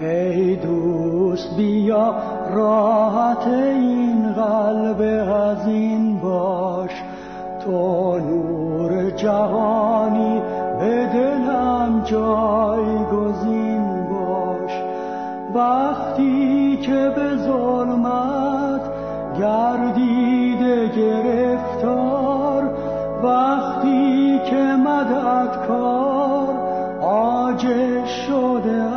ای دوست بیا راحت این قلب هزین باش. تو نور جهانی به دلم جایگزین باش. وقتی که به ظلمت گردیده گرفتار وقتی که مددکار آجش شده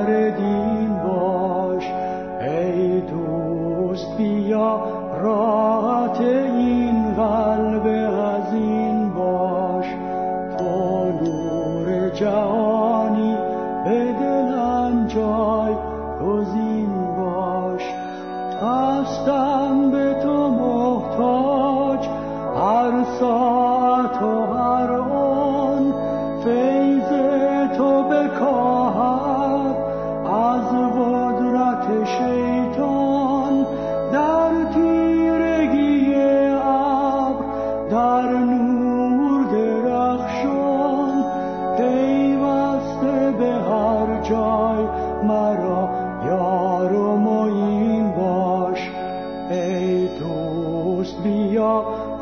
Hare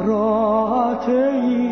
راحت این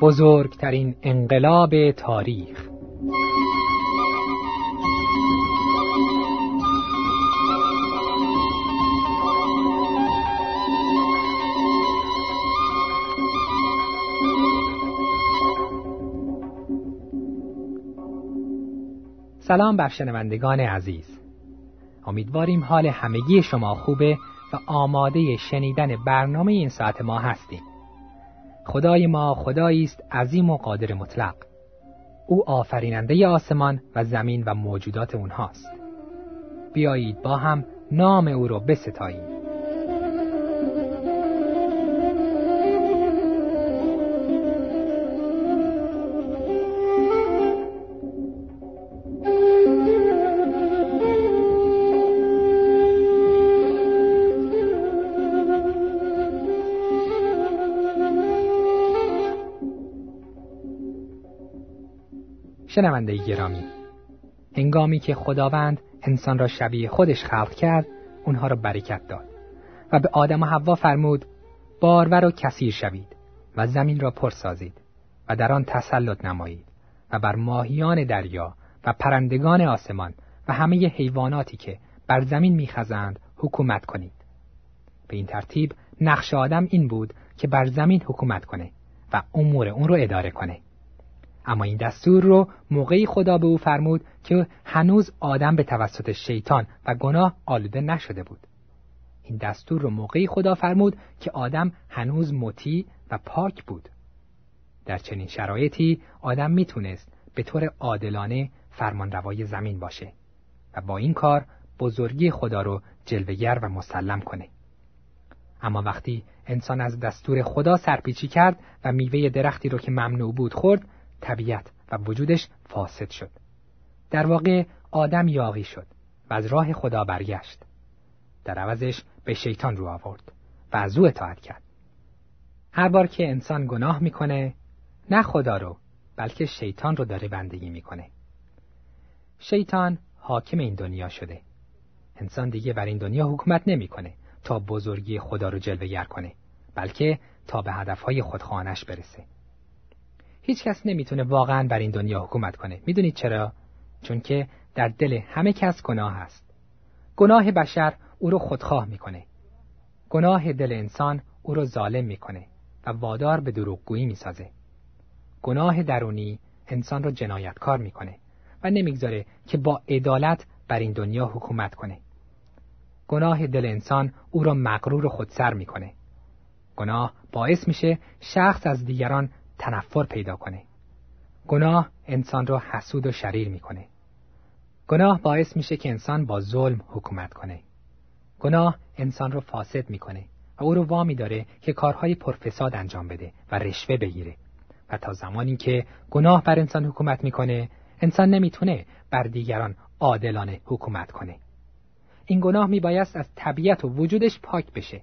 بزرگترین انقلاب تاریخ. سلام بر شنوندگان عزیز. امیدواریم حال همگی شما خوبه و آماده شنیدن برنامه این ساعت ما هستیم. خدای ما خدایی است عظیم و قادر مطلق. او آفریننده آسمان و زمین و موجودات اونهاست. بیایید با هم نام او را بستاییم. شنونده گرامی. هنگامی که خداوند انسان را شبیه خودش خلق کرد اونها را برکت داد و به آدم و حوا فرمود بارور و کثیر شوید و زمین را پر سازید و در آن تسلط نمایید و بر ماهیان دریا و پرندگان آسمان و همه حیواناتی که بر زمین میخزند حکومت کنید. به این ترتیب نقش آدم این بود که بر زمین حکومت کنه و امور اون رو اداره کنه. اما این دستور رو موقعی خدا به او فرمود که هنوز آدم به توسط شیطان و گناه آلوده نشده بود. این دستور رو موقعی خدا فرمود که آدم هنوز مطیع و پاک بود. در چنین شرایطی آدم می‌تونست به طور عادلانه فرمانروای زمین باشه و با این کار بزرگی خدا رو جلوگر و مسلم کنه. اما وقتی انسان از دستور خدا سرپیچی کرد و میوه درختی رو که ممنوع بود خورد طبیعت و وجودش فاسد شد. در واقع آدم یاغی شد و از راه خدا برگشت. در عوضش به شیطان رو آورد و از او اطاعت کرد. هر بار که انسان گناه می‌کنه نه خدا رو بلکه شیطان رو داره بندگی می‌کنه. شیطان حاکم این دنیا شده. انسان دیگه بر این دنیا حکومت نمی‌کنه تا بزرگی خدا رو جلوگر کنه بلکه تا به هدفهای خودخواهانش برسه. هیچ کس نمی‌تونه واقعا بر این دنیا حکومت کنه. می‌دونید چرا؟ چون که در دل همه کس گناه هست گناه بشر او رو خودخواه می‌کنه. گناه دل انسان او رو ظالم می‌کنه و وادار به دروغگویی می‌سازه. گناه درونی انسان رو جنایتکار می‌کنه و نمی‌گذاره که با عدالت بر این دنیا حکومت کنه. گناه دل انسان او را مغرور و خودسر می‌کنه. گناه باعث میشه شخص از دیگران تنفر پیدا کنه گناه انسان را حسود و شریر می‌کنه. گناه باعث میشه که انسان با ظلم حکومت کنه. گناه انسان رو فاسد می‌کنه و او رو وامی داره که کارهای پرفساد انجام بده و رشوه بگیره. و تا زمانی که گناه بر انسان حکومت می‌کنه انسان نمی‌تونه بر دیگران عادلانه حکومت کنه. این گناه میبایست از طبیعت و وجودش پاک بشه.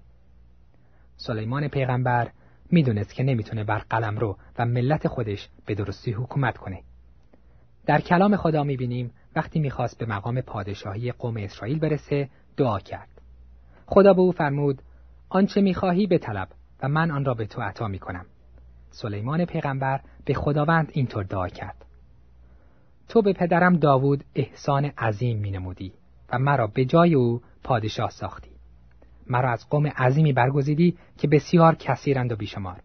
سلیمان پیغمبر می‌دونست که نمی‌تونه بر قلم رو و ملت خودش به درستی حکومت کنه. در کلام خدا می‌بینیم وقتی می‌خواست به مقام پادشاهی قوم اسرائیل برسه دعا کرد. خدا به او فرمود آنچه می‌خواهی به طلب و من آن را به تو عطا می‌کنم. سلیمان پیغمبر به خداوند اینطور دعا کرد. تو به پدرم داوود احسان عظیم مینمودی و مرا به جای او پادشاه ساختی. مرا از قوم عظیمی برگزیدی که بسیار کثیرند و بیشمار.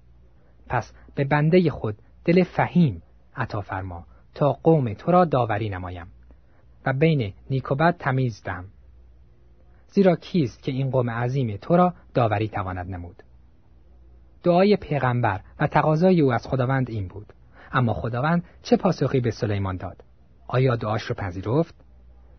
پس به بنده خود دل فهیم عطا فرما تا قوم تو را داوری نمایم و بین نیک و بد تمیز دهم. زیرا کیست که این قوم عظیم تو را داوری تواند نمود؟ دعای پیغمبر و تقاضای او از خداوند این بود. اما خداوند چه پاسخی به سلیمان داد؟ آیا دعاش رو پذیرفت؟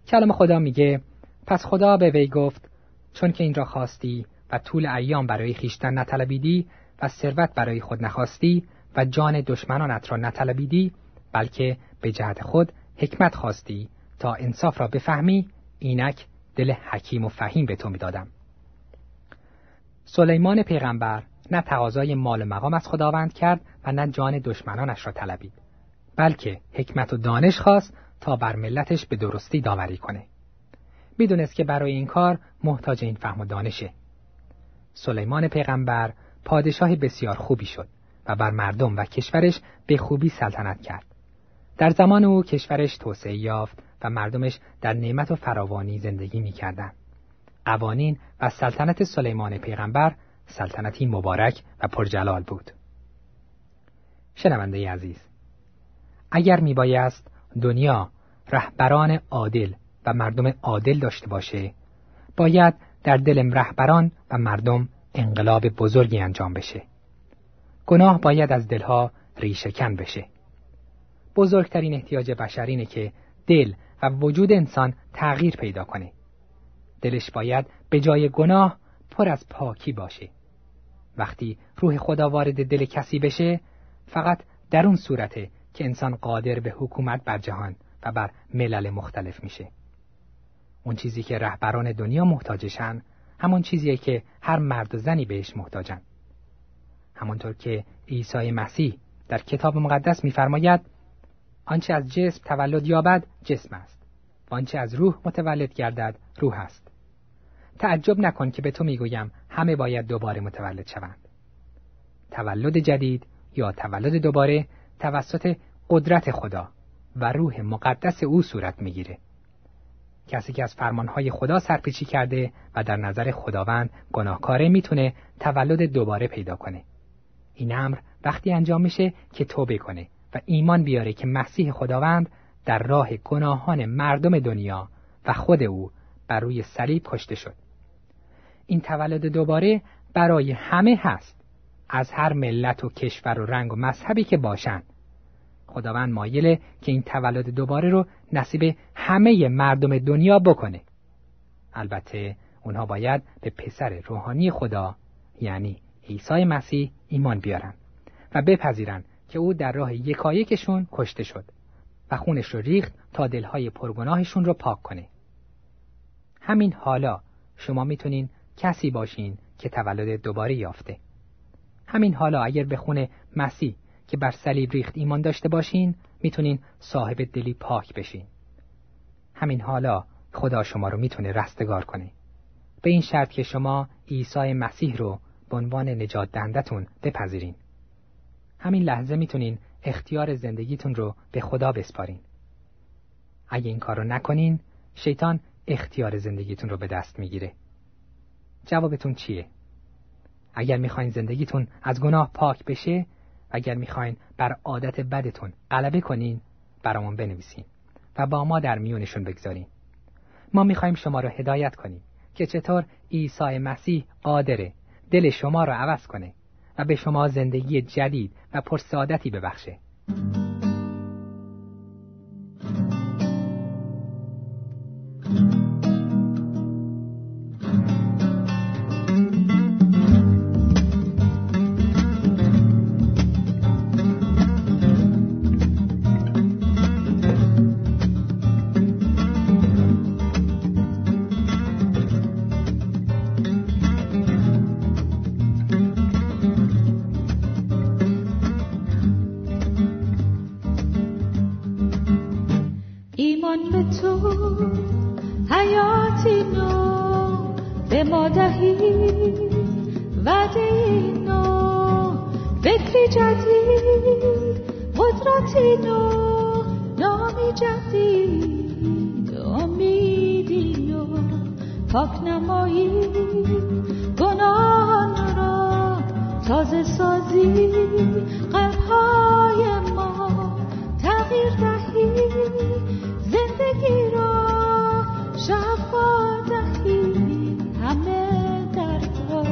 کلام خدا میگه پس خدا به وی گفت چون که این را خواستی و طول ایام برای خیشتن نطلبیدی و ثروت برای خود نخواستی و جان دشمنانت را نطلبیدی بلکه به جهت خود حکمت خواستی تا انصاف را بفهمی اینک دل حکیم و فهیم به تو می‌دادم. سلیمان پیغمبر نه تقاضای مال مقام از خداوند کرد و نه جان دشمنانش را طلبید بلکه حکمت و دانش خواست تا بر ملتش به درستی داوری کنه. می‌دونست که برای این کار محتاج این فهم و دانشه. سلیمان پیغمبر پادشاه بسیار خوبی شد و بر مردم و کشورش به خوبی سلطنت کرد. در زمان او کشورش توسعه یافت و مردمش در نعمت و فراوانی زندگی می‌کردند. قوانین و سلطنت سلیمان پیغمبر سلطنتی مبارک و پرجلال بود. شنونده عزیز اگر میبایست دنیا رهبران عادل و مردم عادل داشته باشه. باید در دل رهبران و مردم انقلاب بزرگی انجام بشه. گناه باید از دلها ریشهکن بشه. بزرگترین احتیاج بشر اینه که دل و وجود انسان تغییر پیدا کنه. دلش باید به جای گناه پر از پاکی باشه. وقتی روح خدا وارد دل کسی بشه فقط در اون صورته که انسان قادر به حکومت بر جهان و بر ملل مختلف میشه. اون چیزی که رهبران دنیا محتاجشن همون چیزیه که هر مرد و زنی بهش محتاجن. همانطور که عیسی مسیح در کتاب مقدس میفرماید آنچه از جسم تولد یابد جسم است و آنچه از روح متولد گردد روح است. تعجب نکن که به تو می‌گویم همه باید دوباره متولد شوند. تولد جدید یا تولد دوباره توسط قدرت خدا و روح مقدس او صورت می‌گیره. کسی که از فرمانهای خدا سرپیچی کرده و در نظر خداوند گناهکاره می‌تونه تولد دوباره پیدا کنه. این امر وقتی انجام میشه که توبه کنه و ایمان بیاره که مسیح خداوند در راه گناهان مردم دنیا و خود او بر روی صلیب کشته شد. این تولد دوباره برای همه هست از هر ملت و کشور و رنگ و مذهبی که باشند. خداوند مایله که این تولد دوباره رو نصیب همه مردم دنیا بکنه. البته اونها باید به پسر روحانی خدا یعنی عیسی مسیح ایمان بیارن و بپذیرن که او در راه یکایکشون کشته شد و خونش رو ریخت تا دلهای پرگناهشون رو پاک کنه. همین حالا شما می‌تونین کسی باشین که تولد دوباره یافته. همین حالا اگر به خون مسیح که بر صلیب ریخت ایمان داشته باشین می‌تونین صاحب دلی پاک بشین. همین حالا خدا شما رو می‌تونه رستگار کنه. به این شرط که شما عیسی مسیح رو به عنوان نجات دندتون بپذیرین. همین لحظه می‌تونین اختیار زندگیتون رو به خدا بسپارین. اگه این کارو نکنین شیطان اختیار زندگیتون رو به دست می‌گیره. جوابتون چیه؟ اگر می‌خواین زندگیتون از گناه پاک بشه اگر می‌خواین بر عادت بدتون غلبه کنین برامون بنویسین و با ما در میونشون بگذارین. ما می‌خوایم شما را هدایت کنیم که چطور عیسی مسیح قادره دل شما را عوض کنه و به شما زندگی جدید و پرسعادتی ببخشه. سازی ما. تغییر دهی زندگی را شفا دهی همه دردا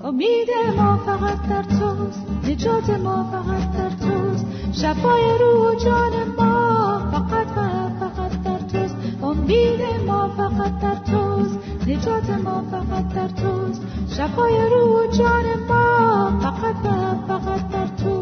امید ما فقط در توست نجات ما فقط در توست. شفای روح جان ما فقط و فقط در توست. امید ما فقط در توست. نجات ما فقط در توست. شفای روح و جان ما فقط و فقط در توست.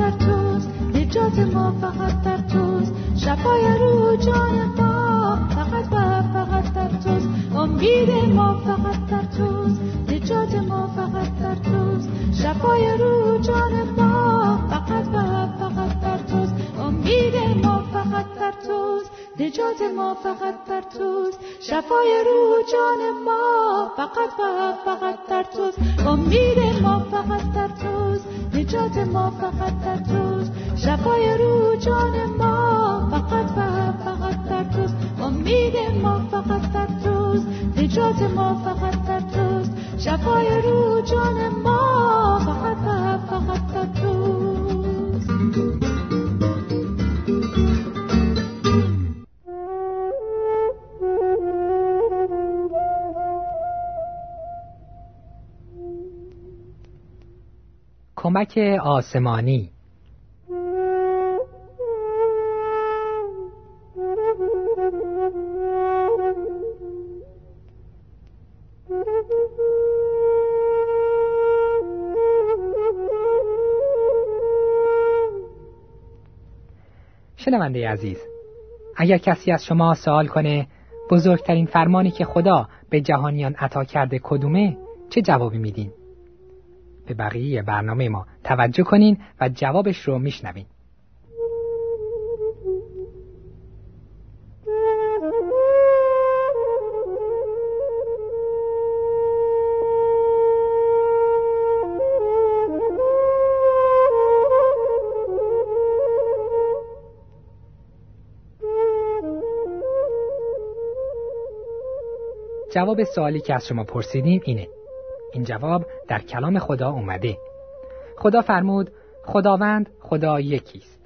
در توست. نجات ما فقط در توست. شفای رو جان ما فقط و فقط در توست. امید ما فقط در توست. نجات ما فقط در توست. شفای رو جان ما فقط و فقط در توست. امید ما فقط در توست. نجات ما فقط در توست. شفای روح جان ما فقط فقط فقط در توست. امید ما فقط در توست. نجات ما فقط در توست. شفای روح جان ما فقط فقط فقط در توست. امید ما فقط در توست. نجات ما فقط در توست. شفای روح جان ما فقط فقط فقط در توست. کمک آسمانی شنونده عزیز اگر کسی از شما سوال کنه بزرگترین فرمانی که خدا به جهانیان عطا کرده کدومه چه جوابی میدین؟ بقیه برنامه ما توجه کنین و جوابش رو میشنوین. جواب سوالی که از شما پرسیدیم اینه این جواب در کلام خدا اومده. خدا فرمود خداوند خدا یکیست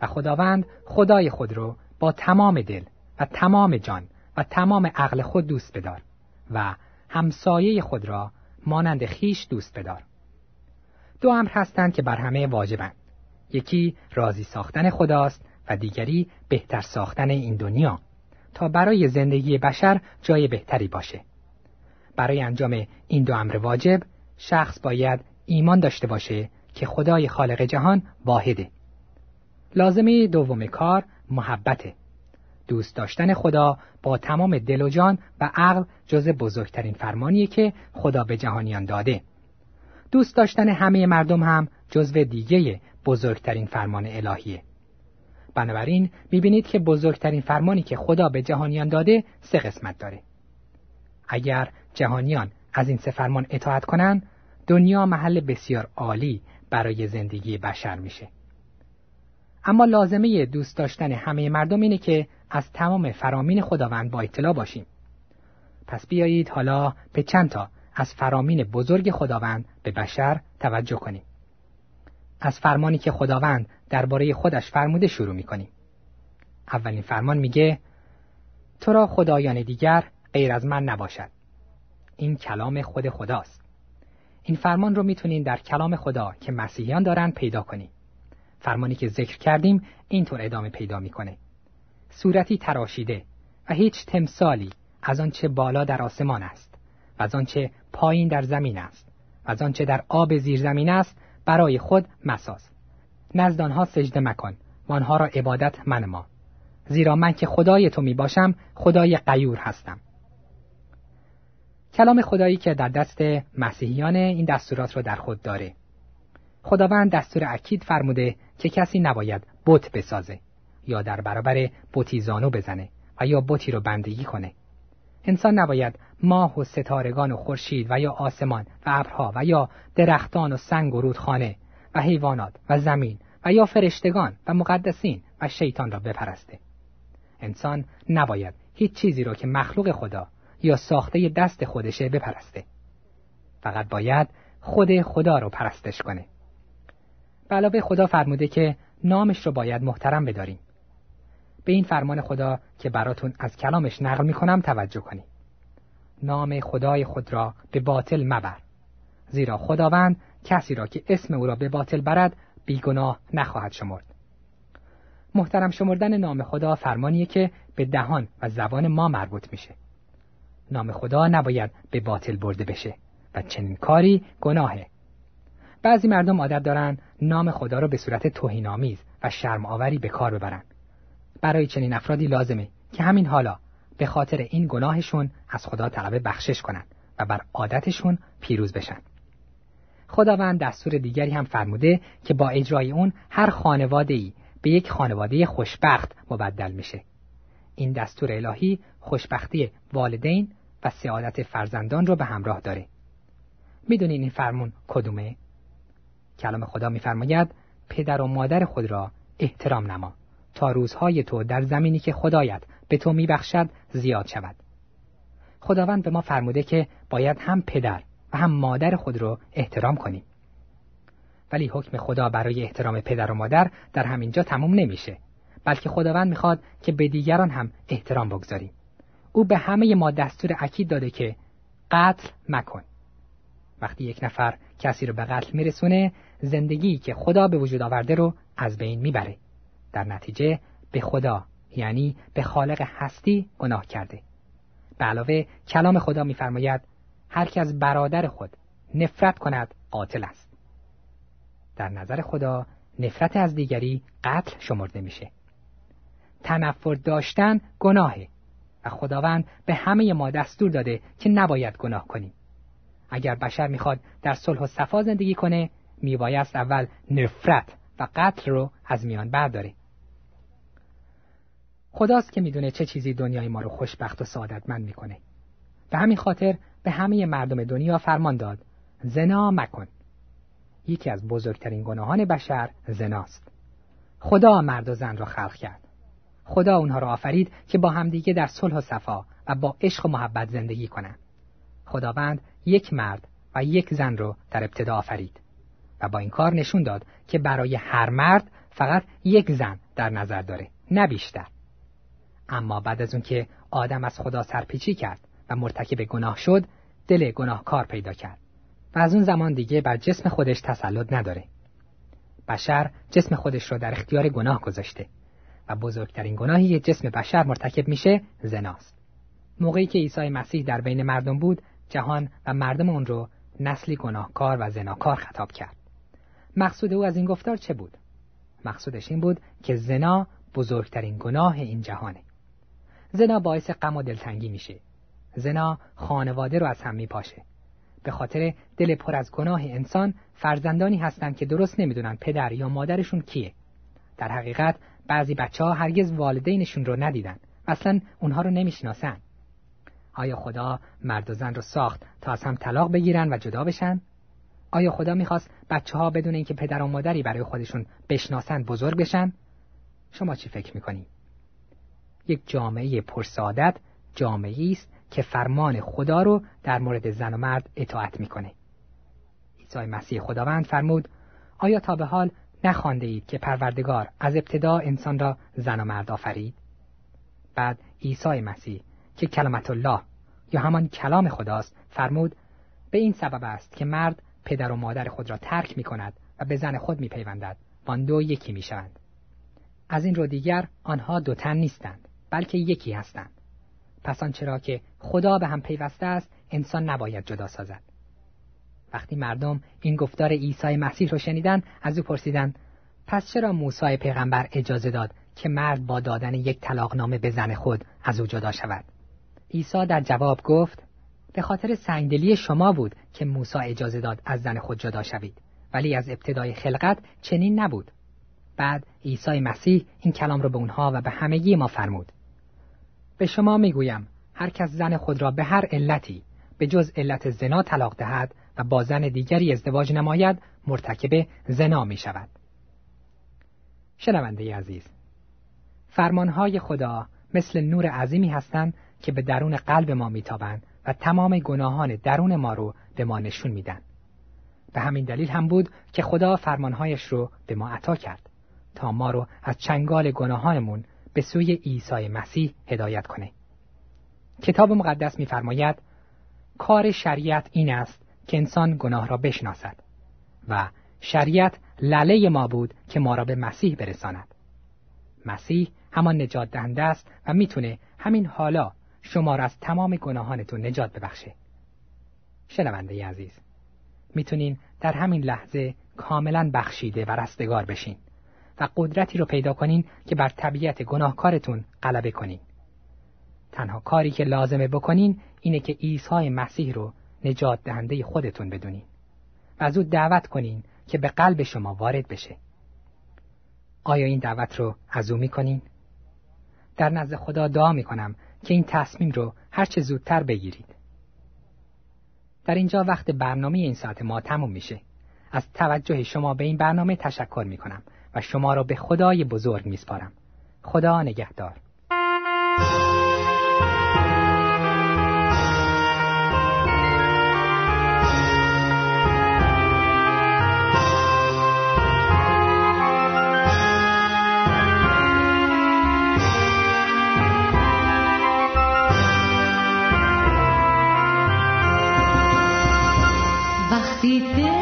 و خداوند خدای خود رو با تمام دل و تمام جان و تمام عقل خود دوست بدار و همسایه خود را مانند خیش دوست بدار. دو امر هستند که بر همه واجبند. یکی راضی ساختن خداست و دیگری بهتر ساختن این دنیا تا برای زندگی بشر جای بهتری باشه. برای انجام این دو امر واجب شخص باید ایمان داشته باشه که خدای خالق جهان واحده. لازمه دوم کار محبته. دوست داشتن خدا با تمام دل و جان و عقل جز بزرگترین فرمانیه که خدا به جهانیان داده. دوست داشتن همه مردم هم جزو دیگه بزرگترین فرمان الهیه. بنابراین می‌بینید که بزرگترین فرمانی که خدا به جهانیان داده سه قسمت داره. اگر جهانیان از این سه فرمان اطاعت کنند، دنیا محل بسیار عالی برای زندگی بشر میشه. اما لازمه دوست داشتن همه مردم اینه که از تمام فرامین خداوند با اطلاع باشیم. پس بیایید حالا به چند تا از فرامین بزرگ خداوند به بشر توجه کنیم. از فرمانی که خداوند درباره خودش فرموده شروع می‌کنیم. اولین فرمان میگه تو را خدایان دیگر غیر از من نباشد. این کلام خود خداست. این فرمان رو می‌تونین در کلام خدا که مسیحیان دارن پیدا کنید. فرمانی که ذکر کردیم اینطور ادامه پیدا می‌کنه. صورتی تراشیده و هیچ تمثالی از آنچه بالا در آسمان است و از آنچه پایین در زمین است و از آنچه در آب زیر زمین است برای خود مساز نزد آنها سجده مکن و آنها را عبادت ما زیرا من که خدای تو می باشم خدای قیور هستم کلام خدایی که در دست مسیحیان این دستورات را در خود داره. خداوند دستور اکید فرموده که کسی نباید بت بسازه یا در برابر بتی زانو بزنه و یا بتی رو بندگی کنه. انسان نباید ماه و ستارگان و خورشید و یا آسمان و ابرها و یا درختان و سنگ و رودخانه و حیوانات و زمین و یا فرشتگان و مقدسین و شیطان را بپرسته. انسان نباید هیچ چیزی را که مخلوق خدا یا ساخته دست خودشه بپرسته. فقط باید خود خدا رو پرستش کنه. علاوه خدا فرموده که نامش رو باید محترم بداریم. به این فرمان خدا که براتون از کلامش نقل می‌کنم توجه کنید. نام خدای خود را به باطل مبر. زیرا خداوند کسی را که اسم او را به باطل برد بیگناه نخواهد شمرد. محترم شمردن نام خدا فرمانیه که به دهان و زبان ما مربوط میشه. نام خدا نباید به باطل برده بشه و چنین کاری گناهه بعضی مردم عادت دارن نام خدا را به صورت توهینآمیز و شرم آوری به کار ببرن برای چنین افرادی لازمه که همین حالا به خاطر این گناهشون از خدا طلب بخشش کنند و بر عادتشون پیروز بشن. خداوند دستور دیگری هم فرموده که با اجرای اون هر خانواده ای به یک خانواده خوشبخت مبدل میشه. این دستور الهی خوشبختی والدین و سعادت فرزندان رو به همراه داره. می‌دونین این فرمون کدومه؟ کلام خدا میفرماید پدر و مادر خود را احترام نما. تا روزهای تو در زمینی که خدایت به تو میبخشد زیاد شود. خداوند به ما فرموده که باید هم پدر و هم مادر خود را احترام کنیم. ولی حکم خدا برای احترام پدر و مادر در همینجا تموم نمیشه. بلکه خداوند می‌خواد که به دیگران هم احترام بگذاریم. او به همه ما دستور اکید داده که قتل مکن. وقتی یک نفر کسی رو به قتل میرسونه زندگی که خدا به وجود آورده رو از بین می‌بره. در نتیجه به خدا یعنی به خالق هستی گناه کرده. به علاوه کلام خدا میفرماید هر که از برادر خود نفرت کند قاتل است. در نظر خدا نفرت از دیگری قتل شمرده میشه. تنفر داشتن گناهه. و خداوند به همه ما دستور داده که نباید گناه کنیم. اگر بشر می‌خواد در صلح و صفا زندگی کنه میبایست اول نفرت و قتل رو از میان برداره. خداست که می‌دونه چه چیزی دنیای ما رو خوشبخت و سعادتمند می‌کنه. به همین خاطر به همه مردم دنیا فرمان داد زنا مکن. یکی از بزرگترین گناهان بشر زناست. خدا مرد و زن را خلق کرد. خدا اونها را آفرید که با همدیگه در صلح و صفا و با عشق و محبت زندگی کنند. خداوند یک مرد و یک زن رو در ابتدا آفرید. و با این کار نشون داد که برای هر مرد فقط یک زن در نظر داره نه بیشتر. اما بعد از اون که آدم از خدا سرپیچی کرد و مرتکب گناه شد دل گناهکار پیدا کرد. و از اون زمان دیگه بر جسم خودش تسلط نداره. بشر جسم خودش رو در اختیار گناه گذاشته. و بزرگترین گناهی که جسم بشر مرتکب میشه زناست. موقعی که عیسی مسیح در بین مردم بود جهان و مردم اون رو نسلی گناهکار و زناکار خطاب کرد. مقصود او از این گفتار چه بود؟ مقصودش این بود که زنا بزرگترین گناه این جهانه. زنا باعث غم و دلتنگی میشه. زنا خانواده رو از هم میپاشه. به خاطر دل پر از گناه انسان فرزندانی هستند که درست نمی‌دونن پدر یا مادرشون کیه. در حقیقت بعضی بچه ها هرگز والدینشون رو ندیدن اصلا اونها رو نمی‌شناسن آیا خدا مرد و زن رو ساخت تا از هم طلاق بگیرن و جدا بشن؟ آیا خدا می‌خواست بچه ها بدون اینکه پدر و مادری برای خودشون بشناسن بزرگ بشن؟ شما چی فکر می‌کنید؟ یک جامعه پرسعادت جامعه است که فرمان خدا رو در مورد زن و مرد اطاعت می‌کنه. عیسی مسیح خداوند فرمود آیا تا به حال نخوانده اید که پروردگار از ابتدا انسان را زن و مرد آفرید؟ بعد عیسی مسیح که کلمت الله یا همان کلام خداست فرمود به این سبب است که مرد پدر و مادر خود را ترک می کند و به زن خود می پیوندد و دو یکی می شوند. از این رو دیگر آنها دو تن نیستند بلکه یکی هستند پس آنچرا که خدا به هم پیوسته است انسان نباید جدا سازد وقتی مردم این گفتار عیسی مسیح رو شنیدن از او پرسیدند پس چرا موسی پیغمبر اجازه داد که مرد با دادن یک طلاقنامه به زن خود از او جدا شود؟ عیسی در جواب گفت به خاطر سنگدلی شما بود که موسی اجازه داد از زن خود جدا شوید ولی از ابتدای خلقت چنین نبود. بعد عیسی مسیح این کلام را به اونها و به همگی ما فرمود. به شما می‌گویم هر کس زن خود را به هر علتی به جز علت زنا طلاق دهد و با زن دیگری ازدواج نماید مرتکب زنا می شود. شنونده عزیز فرمانهای خدا مثل نور عظیمی هستند که به درون قلب ما میتابند و تمام گناهان درون ما رو به ما نشون میدن. به همین دلیل هم بود که خدا فرمانهایش رو به ما عطا کرد تا ما رو از چنگال گناهانمون به سوی عیسی مسیح هدایت کنه. کتاب مقدس میفرماید کار شریعت این است که انسان گناه را بشناسد و شریعت لله ما بود که ما را به مسیح برساند. مسیح همان نجات دهنده است و می‌تونه همین حالا شما را از تمام گناهانتون نجات ببخشه. شنونده عزیز می‌تونین در همین لحظه کاملا بخشیده و رستگار بشین و قدرتی رو پیدا کنین که بر طبیعت گناهکارتون غلبه کنین. تنها کاری که لازمه بکنین اینه که عیسی مسیح رو نجات دهنده خودتون بدونین و از او دعوت کنین که به قلب شما وارد بشه. آیا این دعوت رو از او می‌کنین؟ در نزد خدا دعا می‌کنم که این تصمیم رو هرچه زودتر بگیرید. در اینجا وقت برنامه این ساعت ما تموم میشه. از توجه شما به این برنامه تشکر می‌کنم و شما را به خدای بزرگ میسپارم. خدا نگهدار. ظلمت گناه